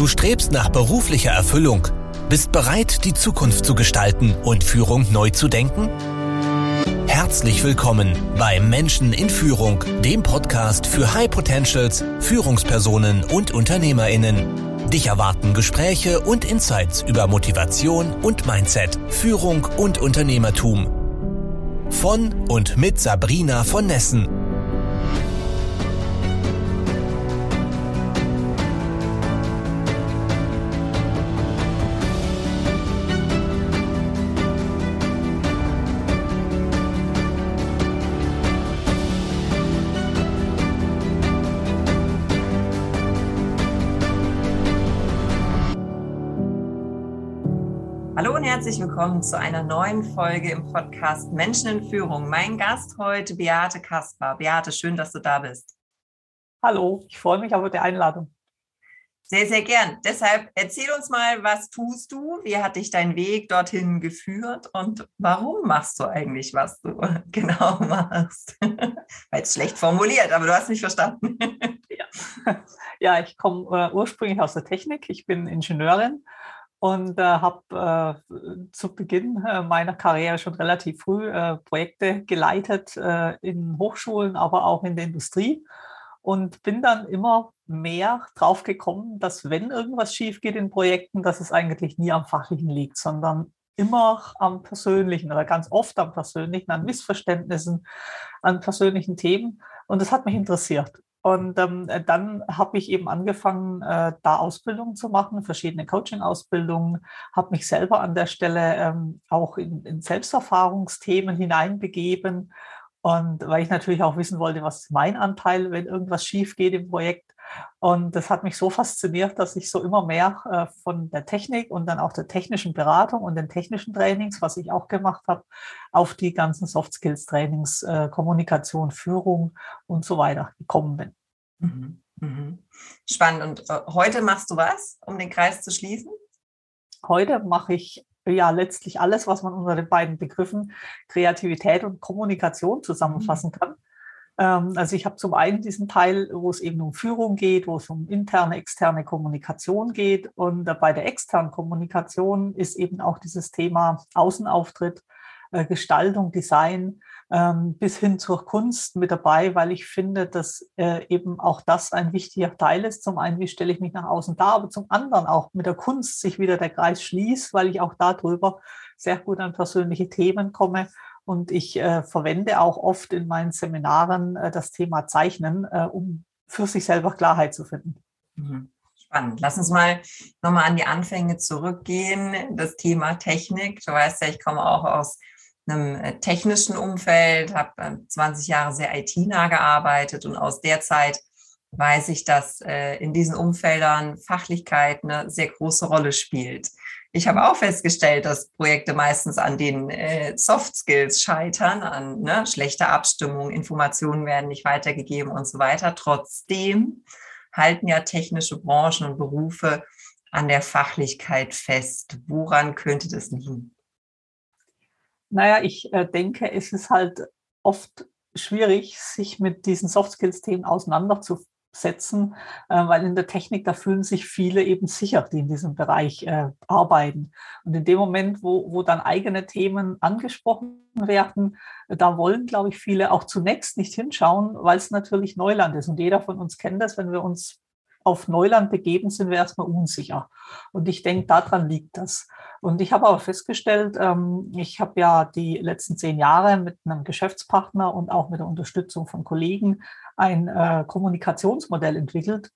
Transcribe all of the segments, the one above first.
Du strebst nach beruflicher Erfüllung, bist bereit, die Zukunft zu gestalten und Führung neu zu denken? Herzlich willkommen bei Menschen in Führung, dem Podcast für High Potentials, Führungspersonen und Unternehmerinnen. Dich erwarten Gespräche und Insights über Motivation und Mindset, Führung und Unternehmertum. Von und mit Sabrina von Nessen willkommen zu einer neuen Folge im Podcast Menschen in Führung. Mein Gast heute, Beate Kaspar. Beate, schön, dass du da bist. Hallo, ich freue mich auf die Einladung. Sehr, sehr gern. Deshalb erzähl uns mal, was tust du? Wie hat dich dein Weg dorthin geführt und warum machst du eigentlich, was du genau machst? Weil es schlecht formuliert, aber du hast mich verstanden. ja. ja, ich komme äh, ursprünglich aus der Technik. Ich bin Ingenieurin und äh, habe äh, zu Beginn äh, meiner Karriere schon relativ früh äh, Projekte geleitet äh, in Hochschulen, aber auch in der Industrie und bin dann immer mehr drauf gekommen, dass wenn irgendwas schief geht in Projekten, dass es eigentlich nie am Fachlichen liegt, sondern immer am Persönlichen oder ganz oft am Persönlichen, an Missverständnissen, an persönlichen Themen. Und das hat mich interessiert. Und ähm, dann habe ich eben angefangen, äh, da Ausbildungen zu machen, verschiedene Coaching-Ausbildungen, habe mich selber an der Stelle ähm, auch in, in Selbsterfahrungsthemen hineinbegeben. Und weil ich natürlich auch wissen wollte, was ist mein Anteil, wenn irgendwas schief geht im Projekt, und das hat mich so fasziniert, dass ich so immer mehr äh, von der Technik und dann auch der technischen Beratung und den technischen Trainings, was ich auch gemacht habe, auf die ganzen Soft Skills Trainings, äh, Kommunikation, Führung und so weiter gekommen bin. Mhm. Mhm. Spannend. Und äh, heute machst du was, um den Kreis zu schließen? Heute mache ich ja letztlich alles, was man unter den beiden Begriffen Kreativität und Kommunikation zusammenfassen mhm. kann. Ähm, also ich habe zum einen diesen Teil, wo es eben um Führung geht, wo es um interne, externe Kommunikation geht. Und bei der externen Kommunikation ist eben auch dieses Thema Außenauftritt, äh, Gestaltung, Design ähm, bis hin zur Kunst mit dabei, weil ich finde, dass äh, eben auch das ein wichtiger Teil ist. Zum einen, wie stelle ich mich nach außen dar, aber zum anderen auch mit der Kunst sich wieder der Kreis schließt, weil ich auch darüber sehr gut an persönliche Themen komme und ich äh, verwende auch oft in meinen Seminaren äh, das Thema Zeichnen, äh, um für sich selber Klarheit zu finden. Mhm. Spannend. Lass uns mal nochmal an die Anfänge zurückgehen. Das Thema Technik. Du weißt ja, ich komme auch aus einem äh, technischen Umfeld, habe 20 Jahre sehr IT-nah gearbeitet und aus der Zeit weiß ich, dass äh, in diesen Umfeldern Fachlichkeit eine sehr große Rolle spielt. Ich habe auch festgestellt, dass Projekte meistens an den äh, Soft Skills scheitern, an ne, schlechter Abstimmung, Informationen werden nicht weitergegeben und so weiter. Trotzdem halten ja technische Branchen und Berufe an der Fachlichkeit fest. Woran könnte das liegen? Naja, ich äh, denke, es ist halt oft schwierig, sich mit diesen Soft Skills-Themen auseinanderzusetzen setzen, äh, weil in der Technik, da fühlen sich viele eben sicher, die in diesem Bereich äh, arbeiten. Und in dem Moment, wo, wo dann eigene Themen angesprochen werden, da wollen, glaube ich, viele auch zunächst nicht hinschauen, weil es natürlich Neuland ist. Und jeder von uns kennt das, wenn wir uns auf Neuland begeben, sind wir erstmal unsicher. Und ich denke, daran liegt das. Und ich habe aber festgestellt, ähm, ich habe ja die letzten zehn Jahre mit einem Geschäftspartner und auch mit der Unterstützung von Kollegen ein äh, Kommunikationsmodell entwickelt,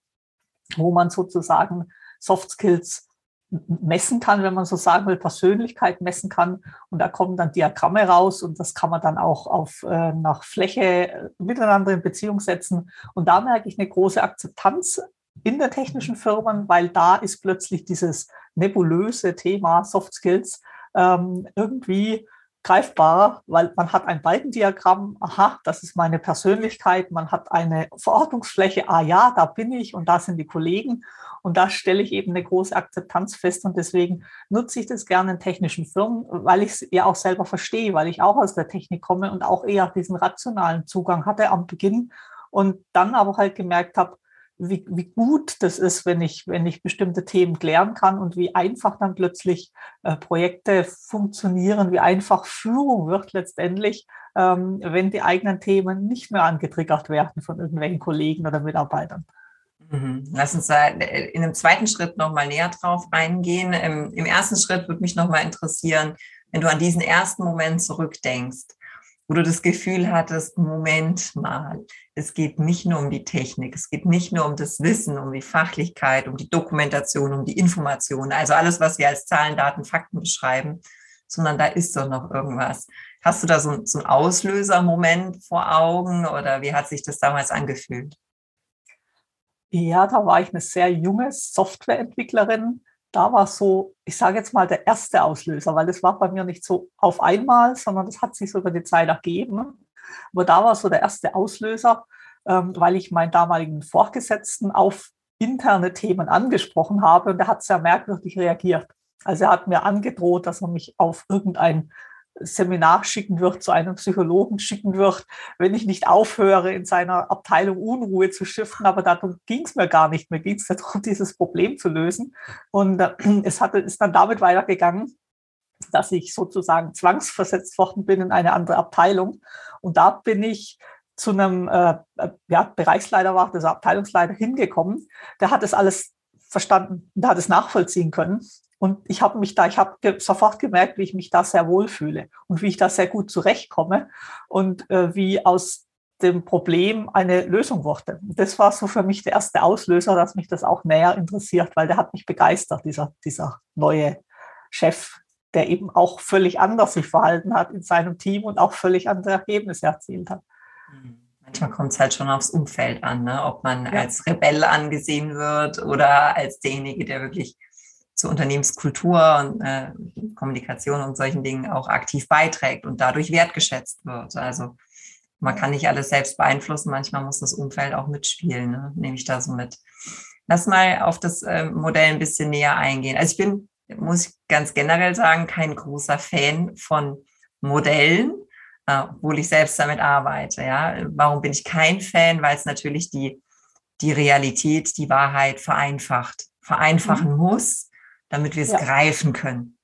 wo man sozusagen Soft Skills messen kann, wenn man so sagen will, Persönlichkeit messen kann. Und da kommen dann Diagramme raus und das kann man dann auch auf äh, nach Fläche äh, miteinander in Beziehung setzen. Und da merke ich eine große Akzeptanz in den technischen Firmen, weil da ist plötzlich dieses nebulöse Thema Soft Skills ähm, irgendwie greifbarer, weil man hat ein Balkendiagramm, aha, das ist meine Persönlichkeit, man hat eine Verordnungsfläche, ah ja, da bin ich und da sind die Kollegen und da stelle ich eben eine große Akzeptanz fest und deswegen nutze ich das gerne in technischen Firmen, weil ich es ja auch selber verstehe, weil ich auch aus der Technik komme und auch eher diesen rationalen Zugang hatte am Beginn und dann aber halt gemerkt habe, wie, wie gut das ist, wenn ich, wenn ich bestimmte Themen klären kann und wie einfach dann plötzlich äh, Projekte funktionieren, wie einfach Führung wird letztendlich, ähm, wenn die eigenen Themen nicht mehr angetriggert werden von irgendwelchen Kollegen oder Mitarbeitern. Mhm. Lass uns da äh, in einem zweiten Schritt nochmal näher drauf reingehen. Im, Im, ersten Schritt würde mich nochmal interessieren, wenn du an diesen ersten Moment zurückdenkst, wo du das Gefühl hattest, Moment mal, es geht nicht nur um die Technik, es geht nicht nur um das Wissen, um die Fachlichkeit, um die Dokumentation, um die Information, also alles, was wir als Zahlen, Daten, Fakten beschreiben, sondern da ist doch noch irgendwas. Hast du da so, so einen Auslösermoment vor Augen oder wie hat sich das damals angefühlt? Ja, da war ich eine sehr junge Softwareentwicklerin. Da war so, ich sage jetzt mal, der erste Auslöser, weil das war bei mir nicht so auf einmal, sondern das hat sich so über die Zeit ergeben. Aber da war so der erste Auslöser, ähm, weil ich meinen damaligen Vorgesetzten auf interne Themen angesprochen habe und er hat sehr merkwürdig reagiert. Also er hat mir angedroht, dass er mich auf irgendein Seminar schicken wird, zu einem Psychologen schicken wird, wenn ich nicht aufhöre, in seiner Abteilung Unruhe zu stiften. Aber darum ging es mir gar nicht. Mir ging es darum, dieses Problem zu lösen. Und äh, es hatte, ist dann damit weitergegangen, dass ich sozusagen zwangsversetzt worden bin in eine andere Abteilung. Und da bin ich zu einem äh, äh ja, Bereichsleiter war, also Abteilungsleiter hingekommen. Der hat das alles verstanden, der hat es nachvollziehen können. Und ich habe mich da, ich habe ge sofort gemerkt, wie ich mich da sehr wohl fühle und wie ich da sehr gut zurechtkomme und äh, wie aus dem Problem eine Lösung wurde. Das war so für mich der erste Auslöser, dass mich das auch näher interessiert, weil der hat mich begeistert, dieser, dieser neue Chef, der eben auch völlig anders sich verhalten hat in seinem Team und auch völlig andere Ergebnisse erzielt hat. Manchmal kommt es halt schon aufs Umfeld an, ne? ob man ja. als Rebell angesehen wird oder als derjenige, der wirklich zur Unternehmenskultur und äh, Kommunikation und solchen Dingen auch aktiv beiträgt und dadurch wertgeschätzt wird. Also man kann nicht alles selbst beeinflussen, manchmal muss das Umfeld auch mitspielen, ne? nehme ich da so mit. Lass mal auf das äh, Modell ein bisschen näher eingehen. Also ich bin, muss ich ganz generell sagen, kein großer Fan von Modellen, äh, obwohl ich selbst damit arbeite. Ja, warum bin ich kein Fan? Weil es natürlich die die Realität, die Wahrheit vereinfacht, vereinfachen mhm. muss damit wir es ja. greifen können.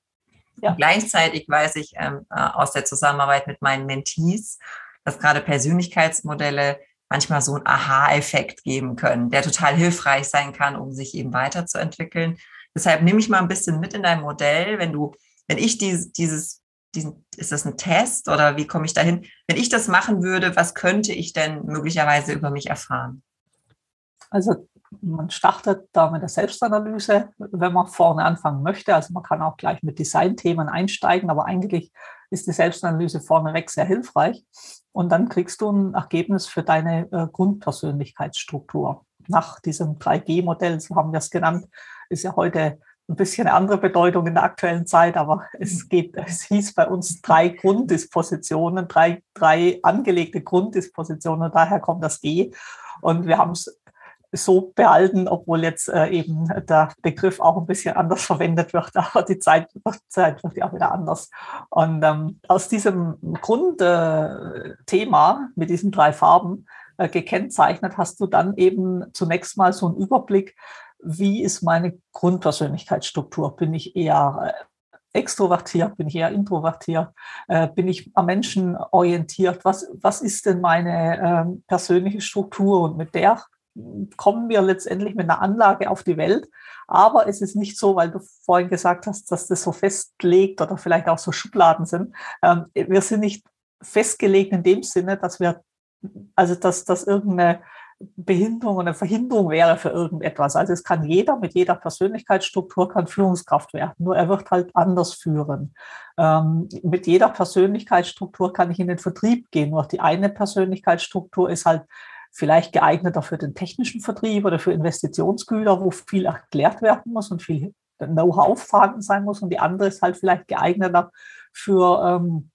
Ja. Gleichzeitig weiß ich ähm, äh, aus der Zusammenarbeit mit meinen Mentees, dass gerade Persönlichkeitsmodelle manchmal so einen Aha-Effekt geben können, der total hilfreich sein kann, um sich eben weiterzuentwickeln. Deshalb nehme ich mal ein bisschen mit in dein Modell, wenn du, wenn ich dieses, dieses diesen, ist das ein Test oder wie komme ich dahin? Wenn ich das machen würde, was könnte ich denn möglicherweise über mich erfahren? Also man startet da mit der Selbstanalyse, wenn man vorne anfangen möchte. Also man kann auch gleich mit Designthemen einsteigen, aber eigentlich ist die Selbstanalyse vorneweg sehr hilfreich. Und dann kriegst du ein Ergebnis für deine äh, Grundpersönlichkeitsstruktur. Nach diesem 3G-Modell, so haben wir es genannt, ist ja heute ein bisschen eine andere Bedeutung in der aktuellen Zeit, aber es geht, es hieß bei uns drei Grunddispositionen, drei, drei angelegte Grunddispositionen, und daher kommt das G. Und wir haben es so behalten, obwohl jetzt äh, eben der Begriff auch ein bisschen anders verwendet wird, aber die Zeit, Zeit wird ja wieder anders. Und ähm, aus diesem Grundthema äh, mit diesen drei Farben äh, gekennzeichnet hast du dann eben zunächst mal so einen Überblick, wie ist meine Grundpersönlichkeitsstruktur? Bin ich eher äh, extrovertiert, bin ich eher introvertiert, äh, bin ich am Menschen orientiert, was, was ist denn meine äh, persönliche Struktur und mit der kommen wir letztendlich mit einer Anlage auf die Welt. Aber es ist nicht so, weil du vorhin gesagt hast, dass das so festlegt oder vielleicht auch so Schubladen sind. Ähm, wir sind nicht festgelegt in dem Sinne, dass wir, also dass das irgendeine Behinderung oder Verhinderung wäre für irgendetwas. Also es kann jeder mit jeder Persönlichkeitsstruktur kann Führungskraft werden, nur er wird halt anders führen. Ähm, mit jeder Persönlichkeitsstruktur kann ich in den Vertrieb gehen, nur die eine Persönlichkeitsstruktur ist halt vielleicht geeigneter für den technischen Vertrieb oder für Investitionsgüter, wo viel erklärt werden muss und viel Know-how vorhanden sein muss. Und die andere ist halt vielleicht geeigneter für ähm,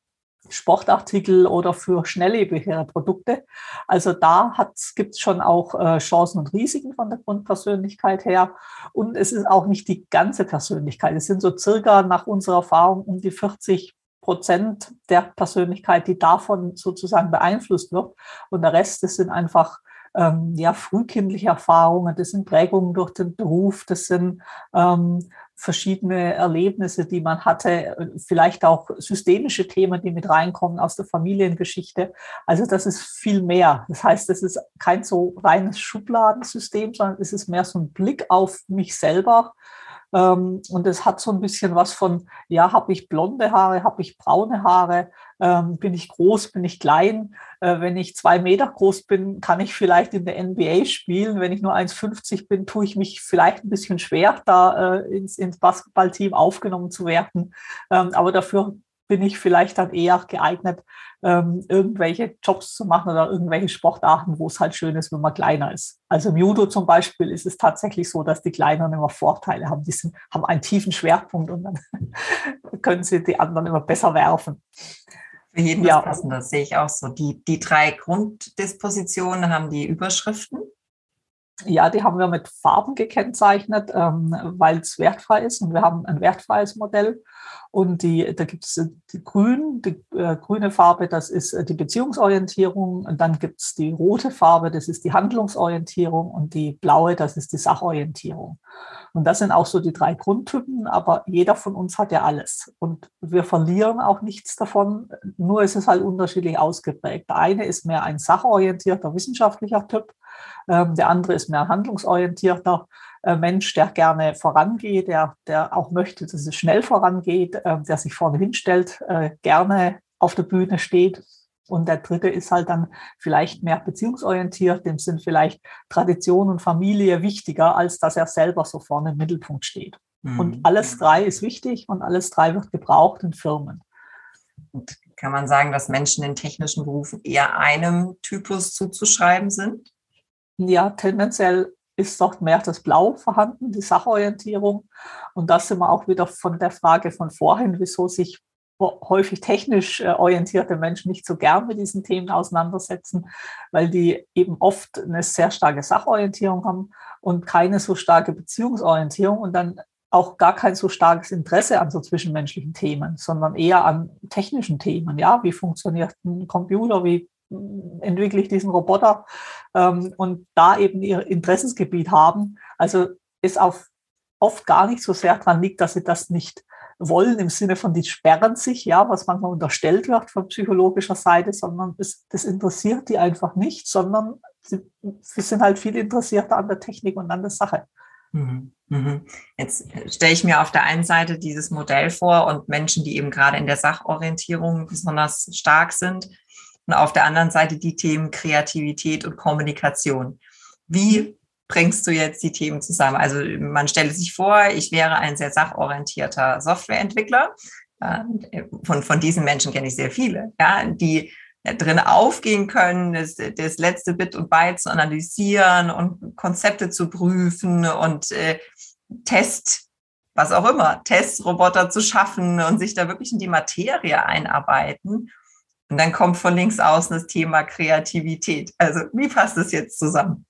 Sportartikel oder für schnelllebigere Produkte. Also da gibt es schon auch äh, Chancen und Risiken von der Grundpersönlichkeit her. Und es ist auch nicht die ganze Persönlichkeit. Es sind so circa nach unserer Erfahrung um die 40 Prozent der Persönlichkeit, die davon sozusagen beeinflusst wird. Und der Rest, das sind einfach ähm, ja, frühkindliche Erfahrungen, das sind Prägungen durch den Beruf, das sind ähm, verschiedene Erlebnisse, die man hatte, vielleicht auch systemische Themen, die mit reinkommen aus der Familiengeschichte. Also das ist viel mehr. Das heißt, es ist kein so reines Schubladensystem, sondern es ist mehr so ein Blick auf mich selber. Ähm, und es hat so ein bisschen was von, ja, habe ich blonde Haare, habe ich braune Haare, ähm, bin ich groß, bin ich klein. Äh, wenn ich zwei Meter groß bin, kann ich vielleicht in der NBA spielen. Wenn ich nur 1,50 bin, tue ich mich vielleicht ein bisschen schwer, da äh, ins, ins Basketballteam aufgenommen zu werden. Ähm, aber dafür bin ich vielleicht dann eher geeignet, ähm, irgendwelche Jobs zu machen oder irgendwelche Sportarten, wo es halt schön ist, wenn man kleiner ist. Also im Judo zum Beispiel ist es tatsächlich so, dass die Kleineren immer Vorteile haben. Die sind, haben einen tiefen Schwerpunkt und dann können sie die anderen immer besser werfen. Für jeden ja. passen, das sehe ich auch so. Die, die drei Grunddispositionen haben die Überschriften. Ja, die haben wir mit Farben gekennzeichnet, ähm, weil es wertfrei ist und wir haben ein wertfreies Modell. Und die, da gibt es die grün, die äh, grüne Farbe, das ist äh, die Beziehungsorientierung. Und dann gibt es die rote Farbe, das ist die Handlungsorientierung. Und die blaue, das ist die Sachorientierung. Und das sind auch so die drei Grundtypen, aber jeder von uns hat ja alles. Und wir verlieren auch nichts davon, nur ist es halt unterschiedlich ausgeprägt. Der eine ist mehr ein sachorientierter wissenschaftlicher Typ, der andere ist mehr handlungsorientierter äh, Mensch, der gerne vorangeht, der, der auch möchte, dass es schnell vorangeht, äh, der sich vorne hinstellt, äh, gerne auf der Bühne steht und der dritte ist halt dann vielleicht mehr beziehungsorientiert, dem sind vielleicht Tradition und Familie wichtiger, als dass er selber so vorne im Mittelpunkt steht. Mhm. Und alles drei ist wichtig und alles drei wird gebraucht in Firmen. Und kann man sagen, dass Menschen in technischen Berufen eher einem Typus zuzuschreiben sind? Ja, tendenziell ist dort mehr das Blau vorhanden, die Sachorientierung. Und das sind wir auch wieder von der Frage von vorhin, wieso sich häufig technisch äh, orientierte Menschen nicht so gern mit diesen Themen auseinandersetzen, weil die eben oft eine sehr starke Sachorientierung haben und keine so starke Beziehungsorientierung und dann auch gar kein so starkes Interesse an so zwischenmenschlichen Themen, sondern eher an technischen Themen. Ja, wie funktioniert ein Computer, wie entwickle ich diesen Roboter ähm, und da eben ihr Interessensgebiet haben. Also ist auf oft gar nicht so sehr daran liegt, dass sie das nicht wollen im Sinne von, die sperren sich, ja, was manchmal unterstellt wird von psychologischer Seite, sondern das, das interessiert die einfach nicht, sondern sie, sie sind halt viel interessierter an der Technik und an der Sache. Mhm. Mhm. Jetzt stelle ich mir auf der einen Seite dieses Modell vor und Menschen, die eben gerade in der Sachorientierung besonders stark sind und auf der anderen Seite die Themen Kreativität und Kommunikation. Wie bringst du jetzt die Themen zusammen? Also man stelle sich vor, ich wäre ein sehr sachorientierter Softwareentwickler. Von, von diesen Menschen kenne ich sehr viele, ja, die drin aufgehen können, das, das letzte Bit und Byte zu analysieren und Konzepte zu prüfen und äh, Test, was auch immer, Testroboter zu schaffen und sich da wirklich in die Materie einarbeiten. Und dann kommt von links außen das Thema Kreativität. Also wie passt das jetzt zusammen?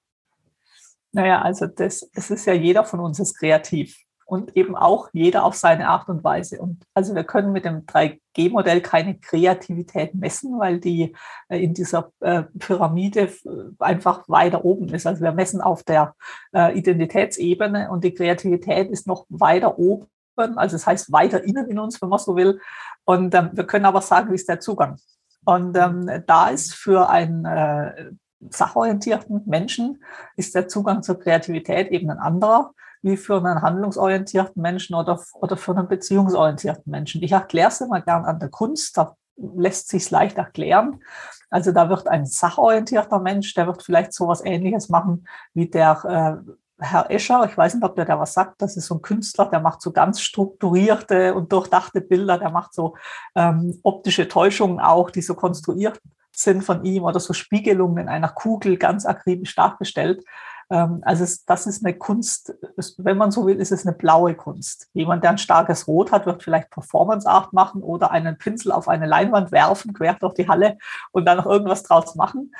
Naja, also das, es ist ja jeder von uns ist kreativ und eben auch jeder auf seine Art und Weise. Und also wir können mit dem 3G-Modell keine Kreativität messen, weil die äh, in dieser äh, Pyramide einfach weiter oben ist. Also wir messen auf der äh, Identitätsebene und die Kreativität ist noch weiter oben. Also das heißt weiter innen in uns, wenn man so will. Und ähm, wir können aber sagen, wie ist der Zugang? Und ähm, da ist für ein äh, sachorientierten Menschen ist der Zugang zur Kreativität eben ein anderer wie für einen handlungsorientierten Menschen oder, oder für einen beziehungsorientierten Menschen. Ich erkläre es immer gern an der Kunst, da lässt sich leicht erklären. Also da wird ein sachorientierter Mensch, der wird vielleicht so etwas Ähnliches machen wie der äh, Herr Escher, ich weiß nicht, ob der da was sagt, das ist so ein Künstler, der macht so ganz strukturierte und durchdachte Bilder, der macht so ähm, optische Täuschungen auch, die so konstruiert sind von ihm oder so Spiegelungen in einer Kugel ganz akribisch dargestellt. Ähm, also es, das ist eine Kunst, wenn man so will, ist es eine blaue Kunst. Jemand, der ein starkes Rot hat, wird vielleicht Performance Art machen oder einen Pinsel auf eine Leinwand werfen, quer durch die Halle und dann noch irgendwas draus machen.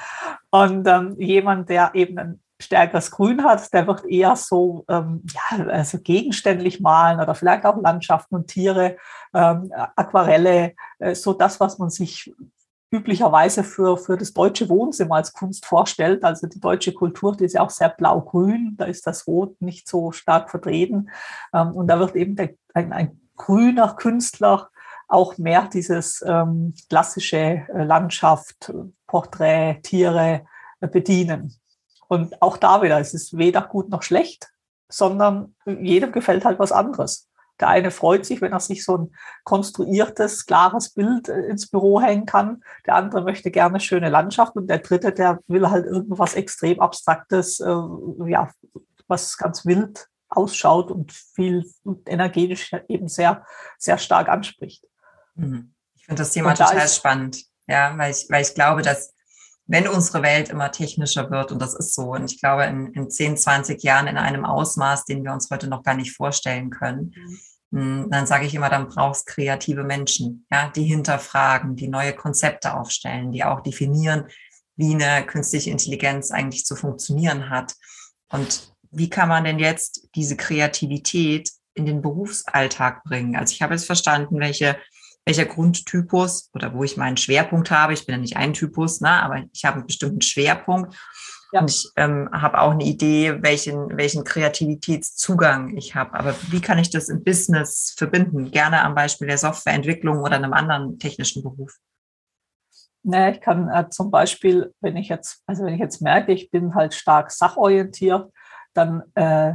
Und ähm, jemand, der eben ein stärkeres Grün hat, der wird eher so ähm, ja, also gegenständlich malen oder vielleicht auch Landschaften und Tiere, ähm, Aquarelle, äh, so das, was man sich üblicherweise für, für das deutsche Wohnzimmer als Kunst vorstellt. Also die deutsche Kultur, die ist ja auch sehr blau-grün, da ist das Rot nicht so stark vertreten. Ähm, und da wird eben der, ein, ein grüner Künstler auch mehr dieses ähm, klassische äh, Landschaft, Porträt, Tiere äh, bedienen. Und auch da wieder, es ist weder gut noch schlecht, sondern jedem gefällt halt was anderes. Der eine freut sich, wenn er sich so ein konstruiertes, klares Bild äh, ins Büro hängen kann. Der andere möchte gerne schöne Landschaft und der dritte, der will halt irgendwas extrem Abstraktes, äh, ja, was ganz wild ausschaut und viel und energetisch eben sehr, sehr stark anspricht. Mhm. Ich finde das Thema da total spannend. Ja, weil ich, weil ich glaube, dass wenn unsere Welt immer technischer wird, und das ist so, und ich glaube, in, in 10, 20 Jahren in einem Ausmaß, den wir uns heute noch gar nicht vorstellen können, mhm. dann sage ich immer, dann brauchst kreative Menschen, ja, die hinterfragen, die neue Konzepte aufstellen, die auch definieren, wie eine künstliche Intelligenz eigentlich zu funktionieren hat. Und wie kann man denn jetzt diese Kreativität in den Berufsalltag bringen? Also ich habe jetzt verstanden, welche welcher Grundtypus oder wo ich meinen Schwerpunkt habe. Ich bin ja nicht ein Typus, ne, aber ich habe einen bestimmten Schwerpunkt. Ja. Und ich ähm, habe auch eine Idee, welchen, welchen Kreativitätszugang ich habe. Aber wie kann ich das im Business verbinden? Gerne am Beispiel der Softwareentwicklung oder einem anderen technischen Beruf. Naja, ich kann äh, zum Beispiel, wenn ich jetzt, also wenn ich jetzt merke, ich bin halt stark sachorientiert, dann äh,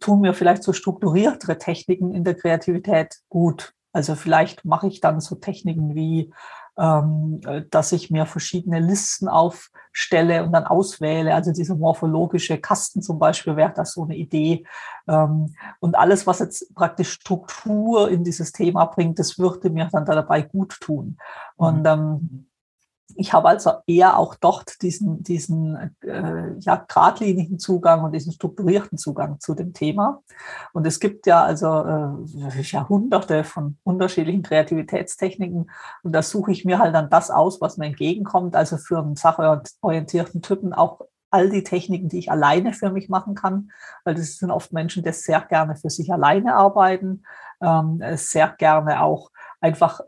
tun mir vielleicht so strukturiertere Techniken in der Kreativität gut. Also vielleicht mache ich dann so Techniken wie, ähm, dass ich mir verschiedene Listen aufstelle und dann auswähle. Also diese morphologische Kasten zum Beispiel wäre das so eine Idee. Ähm, und alles, was jetzt praktisch Struktur in dieses Thema bringt, das würde mir dann dabei gut tun. Und mhm. ähm, ich habe also eher auch dort diesen, diesen äh, ja, geradlinigen Zugang und diesen strukturierten Zugang zu dem Thema. Und es gibt ja also äh, Jahrhunderte von unterschiedlichen Kreativitätstechniken und da suche ich mir halt dann das aus, was mir entgegenkommt. Also für einen sachorientierten Typen auch all die Techniken, die ich alleine für mich machen kann, weil das sind oft Menschen, die sehr gerne für sich alleine arbeiten, ähm, sehr gerne auch einfach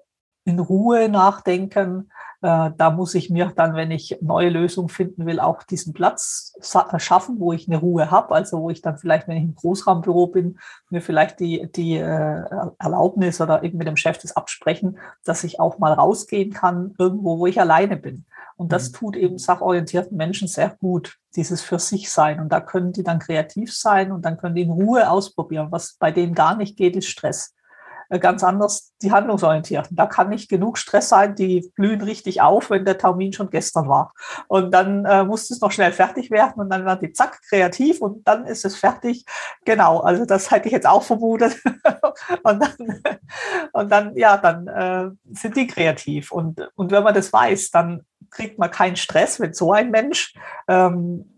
in Ruhe nachdenken da muss ich mir dann, wenn ich neue Lösungen finden will, auch diesen Platz schaffen, wo ich eine Ruhe habe. Also wo ich dann vielleicht, wenn ich im Großraumbüro bin, mir vielleicht die, die äh, Erlaubnis oder eben mit dem Chef das absprechen, dass ich auch mal rausgehen kann, irgendwo, wo ich alleine bin. Und das mhm. tut eben sachorientierten Menschen sehr gut, dieses für sich sein. Und da können die dann kreativ sein und dann können die in Ruhe ausprobieren. Was bei denen gar nicht geht, ist Stress. Äh, ganz anders die Handlungsorientierten. Da kann nicht genug Stress sein, die blühen richtig auf, wenn der Termin schon gestern war. Und dann äh, muss es noch schnell fertig werden und dann werden die zack kreativ und dann ist es fertig. Genau, also das hätte ich jetzt auch vermutet. und dann, und dann ja, dann äh, sind die kreativ. Und, und wenn man das weiß, dann kriegt man keinen Stress, wenn so ein Mensch ähm,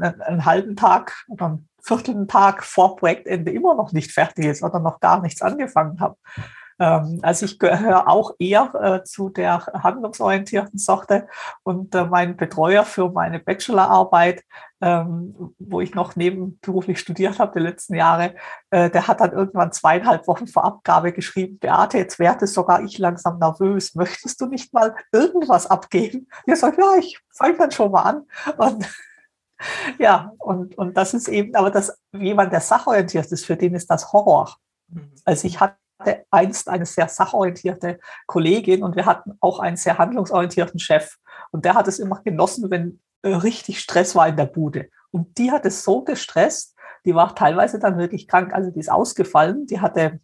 einen halben Tag oder viertelten Tag vor Projektende immer noch nicht fertig ist oder noch gar nichts angefangen habe. Ähm, also ich gehöre auch eher äh, zu der handlungsorientierten Sorte und äh, mein Betreuer für meine Bachelorarbeit, ähm, wo ich noch nebenberuflich studiert habe die letzten Jahre, äh, der hat dann irgendwann zweieinhalb Wochen vor Abgabe geschrieben, Beate, jetzt werde sogar ich langsam nervös. Möchtest du nicht mal irgendwas abgeben? Ich sage, ja, ich fange dann schon mal an. Und ja, und, und das ist eben, aber das, jemand, der sachorientiert ist, für den ist das Horror. Mhm. Also ich hatte einst eine sehr sachorientierte Kollegin und wir hatten auch einen sehr handlungsorientierten Chef. Und der hat es immer genossen, wenn äh, richtig Stress war in der Bude. Und die hat es so gestresst, die war teilweise dann wirklich krank, also die ist ausgefallen, die hatte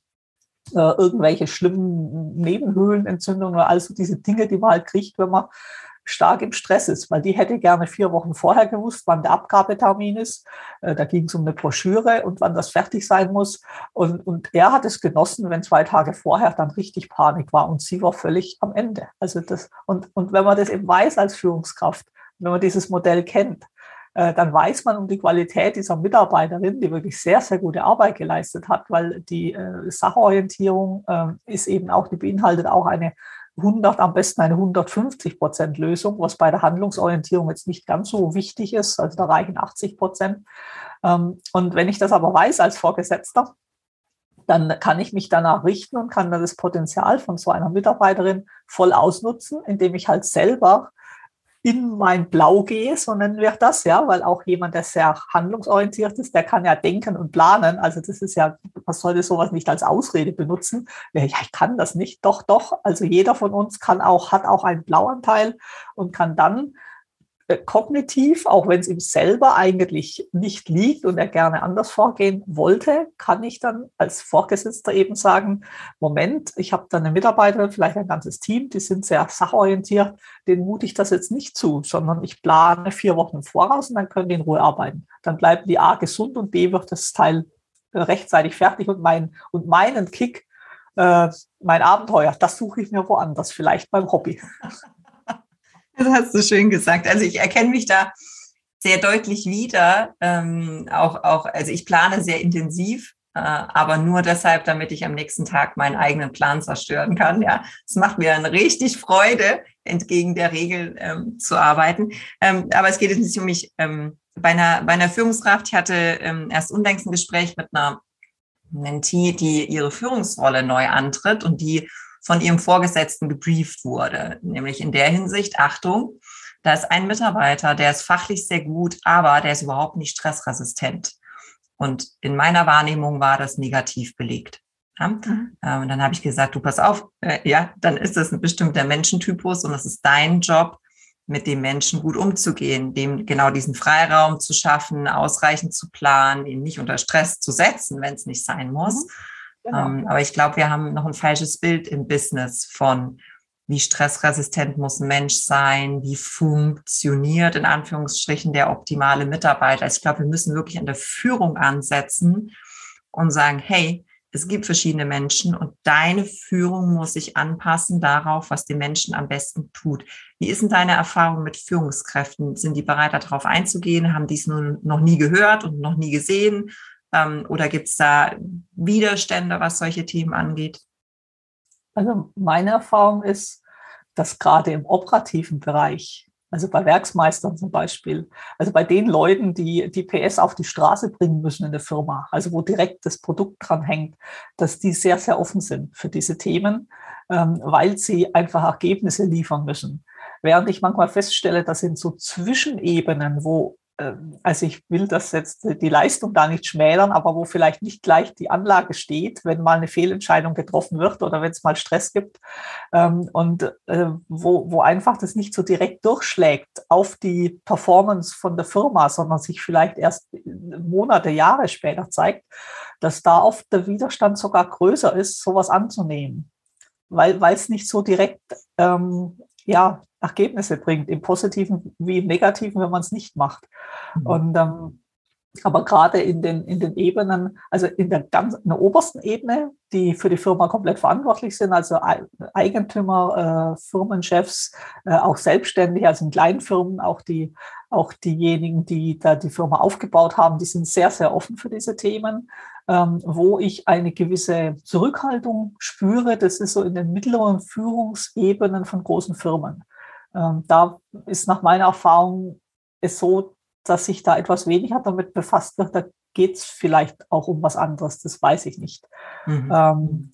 äh, irgendwelche schlimmen Nebenhöhlenentzündungen oder also diese Dinge, die man halt kriegt, wenn man stark im Stress ist, weil die hätte gerne vier Wochen vorher gewusst, wann der Abgabetermin ist. Äh, da ging es um eine Broschüre und wann das fertig sein muss. Und, und er hat es genossen, wenn zwei Tage vorher dann richtig Panik war und sie war völlig am Ende. Also das, und, und wenn man das eben weiß als Führungskraft, wenn man dieses Modell kennt, äh, dann weiß man um die Qualität dieser Mitarbeiterin, die wirklich sehr, sehr gute Arbeit geleistet hat, weil die äh, Sachorientierung äh, ist eben auch, die beinhaltet auch eine 100, am besten eine 150 Prozent Lösung, was bei der Handlungsorientierung jetzt nicht ganz so wichtig ist. Also da reichen 80 Prozent. Ähm, und wenn ich das aber weiß als Vorgesetzter, dann kann ich mich danach richten und kann dann das Potenzial von so einer Mitarbeiterin voll ausnutzen, indem ich halt selber in mein Blau gehe, so nennen wir das, ja, weil auch jemand, der sehr handlungsorientiert ist, der kann ja denken und planen. Also das ist ja, man sollte sowas nicht als Ausrede benutzen. Ja, ich kann das nicht. Doch, doch. Also jeder von uns kann auch, hat auch einen Blauanteil und kann dann kognitiv, auch wenn es ihm selber eigentlich nicht liegt und er gerne anders vorgehen wollte, kann ich dann als Vorgesetzter eben sagen, Moment, ich habe da eine Mitarbeiterin, vielleicht ein ganzes Team, die sind sehr sachorientiert, denen mute ich das jetzt nicht zu, sondern ich plane vier Wochen voraus und dann können die in Ruhe arbeiten. Dann bleiben die A gesund und B wird das Teil äh, rechtzeitig fertig und mein und meinen Kick, äh, mein Abenteuer, das suche ich mir woanders, vielleicht beim Hobby. Das hast du schön gesagt. Also ich erkenne mich da sehr deutlich wieder. Ähm, auch, auch, also ich plane sehr intensiv, äh, aber nur deshalb, damit ich am nächsten Tag meinen eigenen Plan zerstören kann. Ja, es macht mir dann richtig Freude, entgegen der Regel ähm, zu arbeiten. Ähm, aber es geht jetzt nicht um mich. Ähm, bei einer, bei einer Führungskraft, ich hatte ähm, erst unlängst ein Gespräch mit einer Mentee, die ihre Führungsrolle neu antritt und die von ihrem Vorgesetzten gebrieft wurde. Nämlich in der Hinsicht, Achtung, da ist ein Mitarbeiter, der ist fachlich sehr gut, aber der ist überhaupt nicht stressresistent. Und in meiner Wahrnehmung war das negativ belegt. Ja? Mhm. Ähm, und dann habe ich gesagt, du pass auf, äh, ja, dann ist das ein bestimmter Menschentypus und es ist dein Job, mit dem Menschen gut umzugehen, dem genau diesen Freiraum zu schaffen, ausreichend zu planen, ihn nicht unter Stress zu setzen, wenn es nicht sein muss. Mhm. Genau. Ähm, aber ich glaube, wir haben noch ein falsches Bild im Business von, wie stressresistent muss ein Mensch sein, wie funktioniert in Anführungsstrichen der optimale Mitarbeiter. Also ich glaube, wir müssen wirklich an der Führung ansetzen und sagen, hey, es gibt verschiedene Menschen und deine Führung muss sich anpassen darauf, was den Menschen am besten tut. Wie ist denn deine Erfahrung mit Führungskräften? Sind die bereit, darauf einzugehen? Haben die es nun noch nie gehört und noch nie gesehen? Ähm, oder gibt es da Widerstände, was solche Themen angeht? Also meine Erfahrung ist, dass gerade im operativen Bereich, also bei Werksmeistern zum Beispiel, also bei den Leuten, die die PS auf die Straße bringen müssen in der Firma, also wo direkt das Produkt dran hängt, dass die sehr, sehr offen sind für diese Themen, ähm, weil sie einfach Ergebnisse liefern müssen. Während ich manchmal feststelle, dass in so Zwischenebenen, wo also ich will das jetzt die Leistung da nicht schmälern, aber wo vielleicht nicht gleich die Anlage steht, wenn mal eine Fehlentscheidung getroffen wird oder wenn es mal Stress gibt ähm, und äh, wo, wo einfach das nicht so direkt durchschlägt auf die Performance von der Firma, sondern sich vielleicht erst Monate, Jahre später zeigt, dass da oft der Widerstand sogar größer ist, sowas anzunehmen, weil weil es nicht so direkt ähm, ja, Ergebnisse bringt, im Positiven wie im Negativen, wenn man es nicht macht. Mhm. Und ähm, aber gerade in den, in den Ebenen, also in der ganz in der obersten Ebene, die für die Firma komplett verantwortlich sind, also Eigentümer, äh, Firmenchefs, äh, auch Selbstständige, also in kleinen Firmen, auch die, auch diejenigen, die da die Firma aufgebaut haben, die sind sehr, sehr offen für diese Themen. Ähm, wo ich eine gewisse Zurückhaltung spüre, das ist so in den mittleren Führungsebenen von großen Firmen. Ähm, da ist nach meiner Erfahrung es so, dass sich da etwas weniger damit befasst wird. Da geht es vielleicht auch um was anderes, das weiß ich nicht. Mhm. Ähm,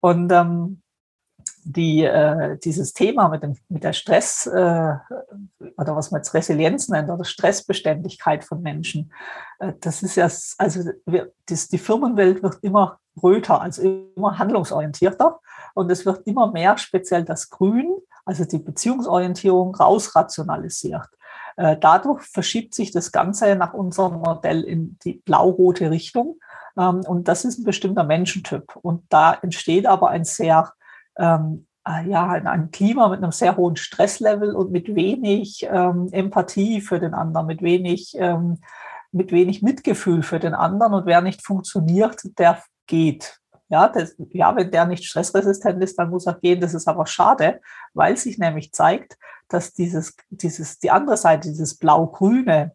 und ähm, die, äh, dieses Thema mit, dem, mit der Stress äh, oder was man jetzt Resilienz nennt oder Stressbeständigkeit von Menschen, äh, das ist ja, also wir, das, die Firmenwelt wird immer röter, also immer handlungsorientierter und es wird immer mehr speziell das Grün also die Beziehungsorientierung rausrationalisiert. Äh, dadurch verschiebt sich das Ganze nach unserem Modell in die blau-rote Richtung. Ähm, und das ist ein bestimmter Menschentyp. Und da entsteht aber ein sehr, ähm, äh, ja, ein Klima mit einem sehr hohen Stresslevel und mit wenig ähm, Empathie für den anderen, mit wenig, ähm, mit wenig Mitgefühl für den anderen. Und wer nicht funktioniert, der geht. Ja, das, ja, wenn der nicht stressresistent ist, dann muss er gehen. Das ist aber schade, weil sich nämlich zeigt, dass dieses, dieses, die andere Seite, dieses Blau-Grüne,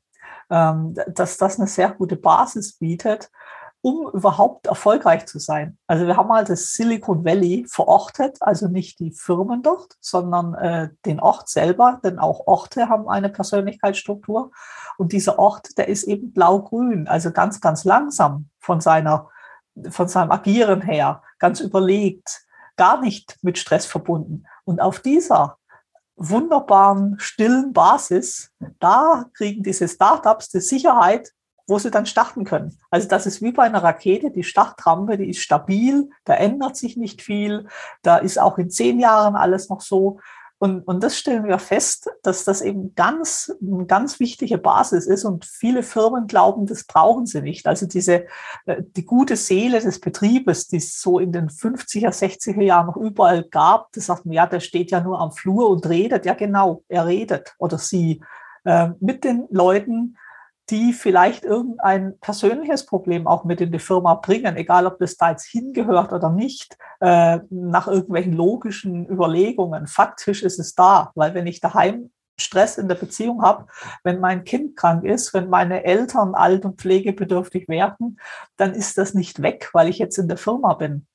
ähm, dass das eine sehr gute Basis bietet, um überhaupt erfolgreich zu sein. Also wir haben mal das Silicon Valley verortet, also nicht die Firmen dort, sondern äh, den Ort selber, denn auch Orte haben eine Persönlichkeitsstruktur. Und dieser Ort, der ist eben blau-grün, also ganz, ganz langsam von seiner von seinem Agieren her ganz überlegt, gar nicht mit Stress verbunden. Und auf dieser wunderbaren, stillen Basis, da kriegen diese Startups die Sicherheit, wo sie dann starten können. Also das ist wie bei einer Rakete, die Startrampe, die ist stabil, da ändert sich nicht viel, da ist auch in zehn Jahren alles noch so. Und, und das stellen wir fest, dass das eben ganz, eine ganz wichtige Basis ist und viele Firmen glauben, das brauchen sie nicht. Also diese, äh, die gute Seele des Betriebes, die es so in den 50er, 60er Jahren noch überall gab, das sagt man, ja, der steht ja nur am Flur und redet. Ja, genau, er redet oder sie äh, mit den Leuten, die vielleicht irgendein persönliches Problem auch mit in die Firma bringen, egal ob das da jetzt hingehört oder nicht, äh, nach irgendwelchen logischen Überlegungen. Faktisch ist es da, weil wenn ich daheim Stress in der Beziehung habe, wenn mein Kind krank ist, wenn meine Eltern alt und pflegebedürftig werden, dann ist das nicht weg, weil ich jetzt in der Firma bin.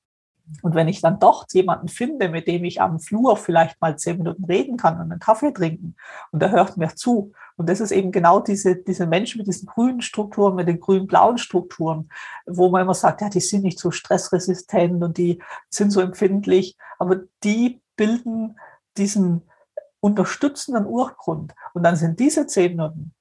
Und wenn ich dann doch jemanden finde, mit dem ich am Flur vielleicht mal zehn Minuten reden kann und einen Kaffee trinken und der hört mir zu. Und das ist eben genau diese, diese Menschen mit diesen grünen Strukturen, mit den grün-blauen Strukturen, wo man immer sagt, ja, die sind nicht so stressresistent und die sind so empfindlich, aber die bilden diesen unterstützenden Urgrund. Und dann sind diese zehn Minuten,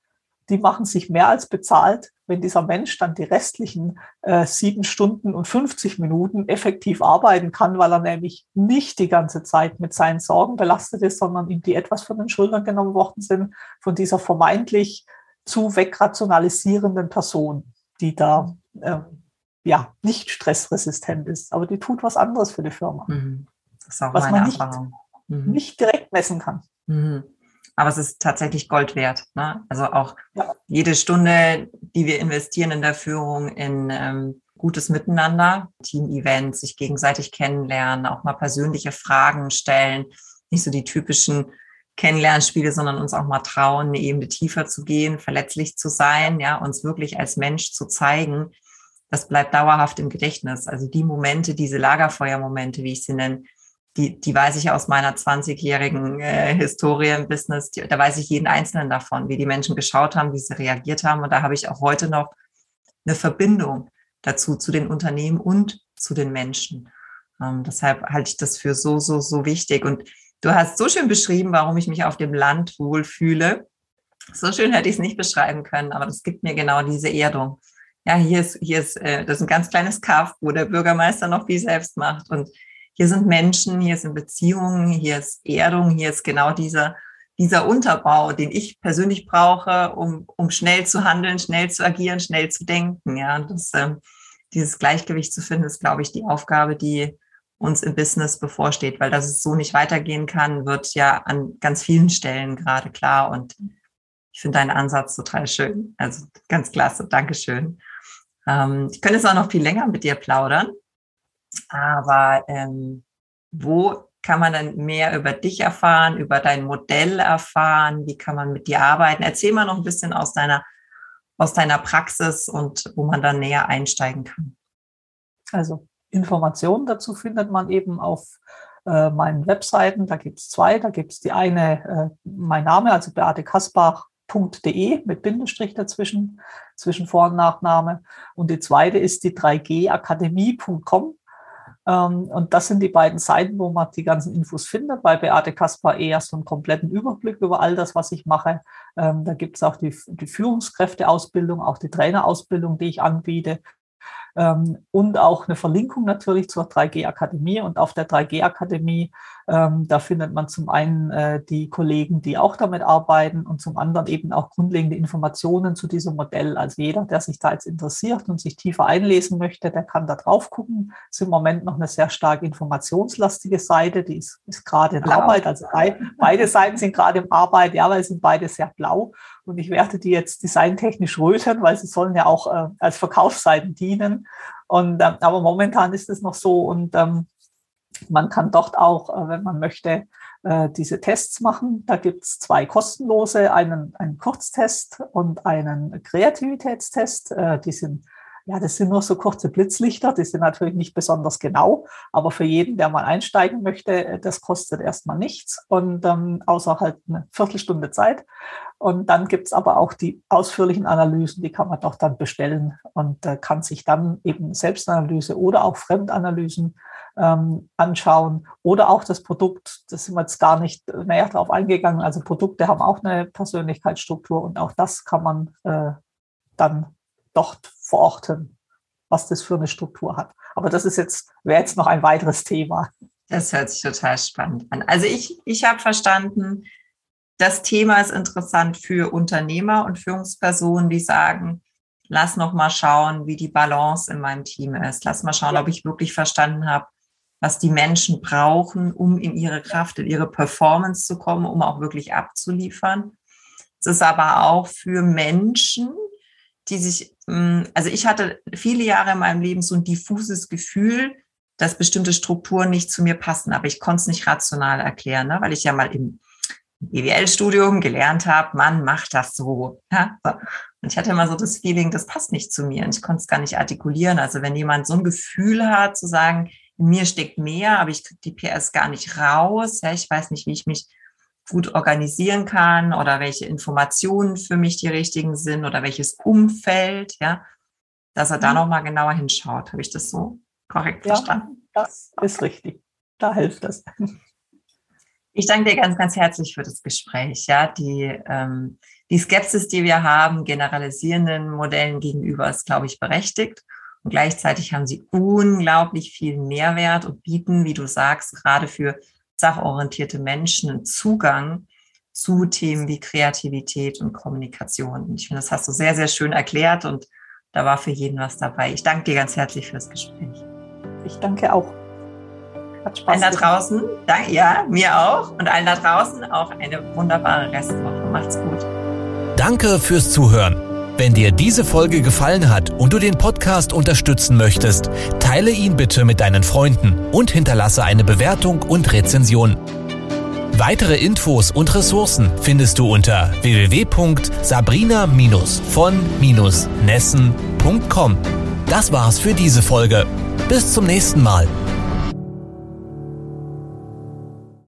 die machen sich mehr als bezahlt, wenn dieser Mensch dann die restlichen äh, sieben Stunden und 50 Minuten effektiv arbeiten kann, weil er nämlich nicht die ganze Zeit mit seinen Sorgen belastet ist, sondern ihm die etwas von den Schultern genommen worden sind von dieser vermeintlich zu wegrationalisierenden Person, die da äh, ja nicht stressresistent ist, aber die tut was anderes für die Firma, mhm. was man nicht, mhm. nicht direkt messen kann. Mhm aber es ist tatsächlich Gold wert. Ne? Also auch ja. jede Stunde, die wir investieren in der Führung, in ähm, gutes Miteinander, Team-Events, sich gegenseitig kennenlernen, auch mal persönliche Fragen stellen, nicht so die typischen Kennenlernspiele, sondern uns auch mal trauen, eine Ebene tiefer zu gehen, verletzlich zu sein, ja, uns wirklich als Mensch zu zeigen. Das bleibt dauerhaft im Gedächtnis. Also die Momente, diese Lagerfeuermomente, wie ich sie nenne, die, die weiß ich aus meiner 20-jährigen äh, Historie im Business, die, da weiß ich jeden einzelnen davon, wie die Menschen geschaut haben, wie sie reagiert haben. Und da habe ich auch heute noch eine Verbindung dazu, zu den Unternehmen und zu den Menschen. Ähm, deshalb halte ich das für so, so, so wichtig. Und du hast so schön beschrieben, warum ich mich auf dem Land wohlfühle. So schön hätte ich es nicht beschreiben können, aber das gibt mir genau diese Erdung. Ja, hier ist, hier ist, äh, das ist ein ganz kleines Kaff, wo der Bürgermeister noch viel selbst macht. Und hier sind Menschen, hier sind Beziehungen, hier ist Erdung, hier ist genau dieser, dieser Unterbau, den ich persönlich brauche, um, um schnell zu handeln, schnell zu agieren, schnell zu denken. Ja, und das, ähm, dieses Gleichgewicht zu finden, ist, glaube ich, die Aufgabe, die uns im Business bevorsteht, weil dass es so nicht weitergehen kann, wird ja an ganz vielen Stellen gerade klar. Und ich finde deinen Ansatz total schön. Also ganz klasse. Dankeschön. Ähm, ich könnte jetzt auch noch viel länger mit dir plaudern. Aber ähm, wo kann man dann mehr über dich erfahren, über dein Modell erfahren? Wie kann man mit dir arbeiten? Erzähl mal noch ein bisschen aus deiner, aus deiner Praxis und wo man dann näher einsteigen kann. Also Informationen dazu findet man eben auf äh, meinen Webseiten. Da gibt es zwei. Da gibt es die eine, äh, mein Name, also Beate Kaspach.de mit Bindestrich dazwischen, zwischen Vor- und Nachname. Und die zweite ist die 3G-Akademie.com. Ähm, und das sind die beiden Seiten, wo man die ganzen Infos findet. Bei Beate Kaspar eher so einen kompletten Überblick über all das, was ich mache. Ähm, da gibt es auch die, die Führungskräfteausbildung, auch die Trainerausbildung, die ich anbiete ähm, und auch eine Verlinkung natürlich zur 3G-Akademie. Und auf der 3G-Akademie, ähm, da findet man zum einen äh, die Kollegen, die auch damit arbeiten und zum anderen eben auch grundlegende Informationen zu diesem Modell. Also jeder, der sich da jetzt interessiert und sich tiefer einlesen möchte, der kann da drauf gucken. Es ist im Moment noch eine sehr stark informationslastige Seite, die ist, ist gerade in blau. Arbeit. Also beide Seiten sind gerade in Arbeit, ja, weil sie sind beide sehr blau. Und ich werde die jetzt designtechnisch rötern, weil sie sollen ja auch äh, als Verkaufsseiten dienen. Und ähm, aber momentan ist es noch so und ähm, man kann dort auch, äh, wenn man möchte, äh, diese Tests machen. Da gibt es zwei kostenlose, einen, einen Kurztest und einen Kreativitätstest. Äh, die sind ja, das sind nur so kurze Blitzlichter, die sind natürlich nicht besonders genau, aber für jeden, der mal einsteigen möchte, äh, das kostet erstmal nichts und ähm, außer halt eine Viertelstunde Zeit. Und dann gibt's aber auch die ausführlichen Analysen, die kann man doch dann bestellen und äh, kann sich dann eben Selbstanalyse oder auch Fremdanalysen ähm, anschauen oder auch das Produkt, das sind wir jetzt gar nicht näher drauf eingegangen. Also Produkte haben auch eine Persönlichkeitsstruktur und auch das kann man äh, dann dort verorten, was das für eine Struktur hat. Aber das ist jetzt, wäre jetzt noch ein weiteres Thema. Das hört sich total spannend an. Also ich, ich habe verstanden, das Thema ist interessant für Unternehmer und Führungspersonen, die sagen, lass noch mal schauen, wie die Balance in meinem Team ist. Lass mal schauen, ja. ob ich wirklich verstanden habe, was die Menschen brauchen, um in ihre Kraft, in ihre Performance zu kommen, um auch wirklich abzuliefern. Es ist aber auch für Menschen, die sich, hm, also ich hatte viele Jahre in meinem Leben so ein diffuses Gefühl, dass bestimmte Strukturen nicht zu mir passen, aber ich konnte es nicht rational erklären, ne? weil ich ja mal im BWL-Studium gelernt habe, man macht das so. Ja? Und ich hatte immer so das Feeling, das passt nicht zu mir und ich konnte es gar nicht artikulieren. Also wenn jemand so ein Gefühl hat, zu sagen, in mir steckt mehr, aber ich kriege die PS gar nicht raus, ja? ich weiß nicht, wie ich mich gut organisieren kann oder welche Informationen für mich die richtigen sind oder welches Umfeld, ja, dass er da mhm. nochmal genauer hinschaut. Habe ich das so korrekt ja, verstanden? Das ist richtig. Da hilft das. Ich danke dir ganz, ganz herzlich für das Gespräch. Ja, die, ähm, die Skepsis, die wir haben, generalisierenden Modellen gegenüber, ist, glaube ich, berechtigt. Und gleichzeitig haben sie unglaublich viel Mehrwert und bieten, wie du sagst, gerade für sachorientierte Menschen einen Zugang zu Themen wie Kreativität und Kommunikation. Und ich finde, das hast du sehr, sehr schön erklärt und da war für jeden was dabei. Ich danke dir ganz herzlich fürs Gespräch. Ich danke auch. Hat Spaß. Allen da draußen, danke, ja, mir auch. Und allen da draußen auch eine wunderbare Restwoche. Macht's gut. Danke fürs Zuhören. Wenn dir diese Folge gefallen hat und du den Podcast unterstützen möchtest, teile ihn bitte mit deinen Freunden und hinterlasse eine Bewertung und Rezension. Weitere Infos und Ressourcen findest du unter www.sabrina-von-nessen.com. Das war's für diese Folge. Bis zum nächsten Mal.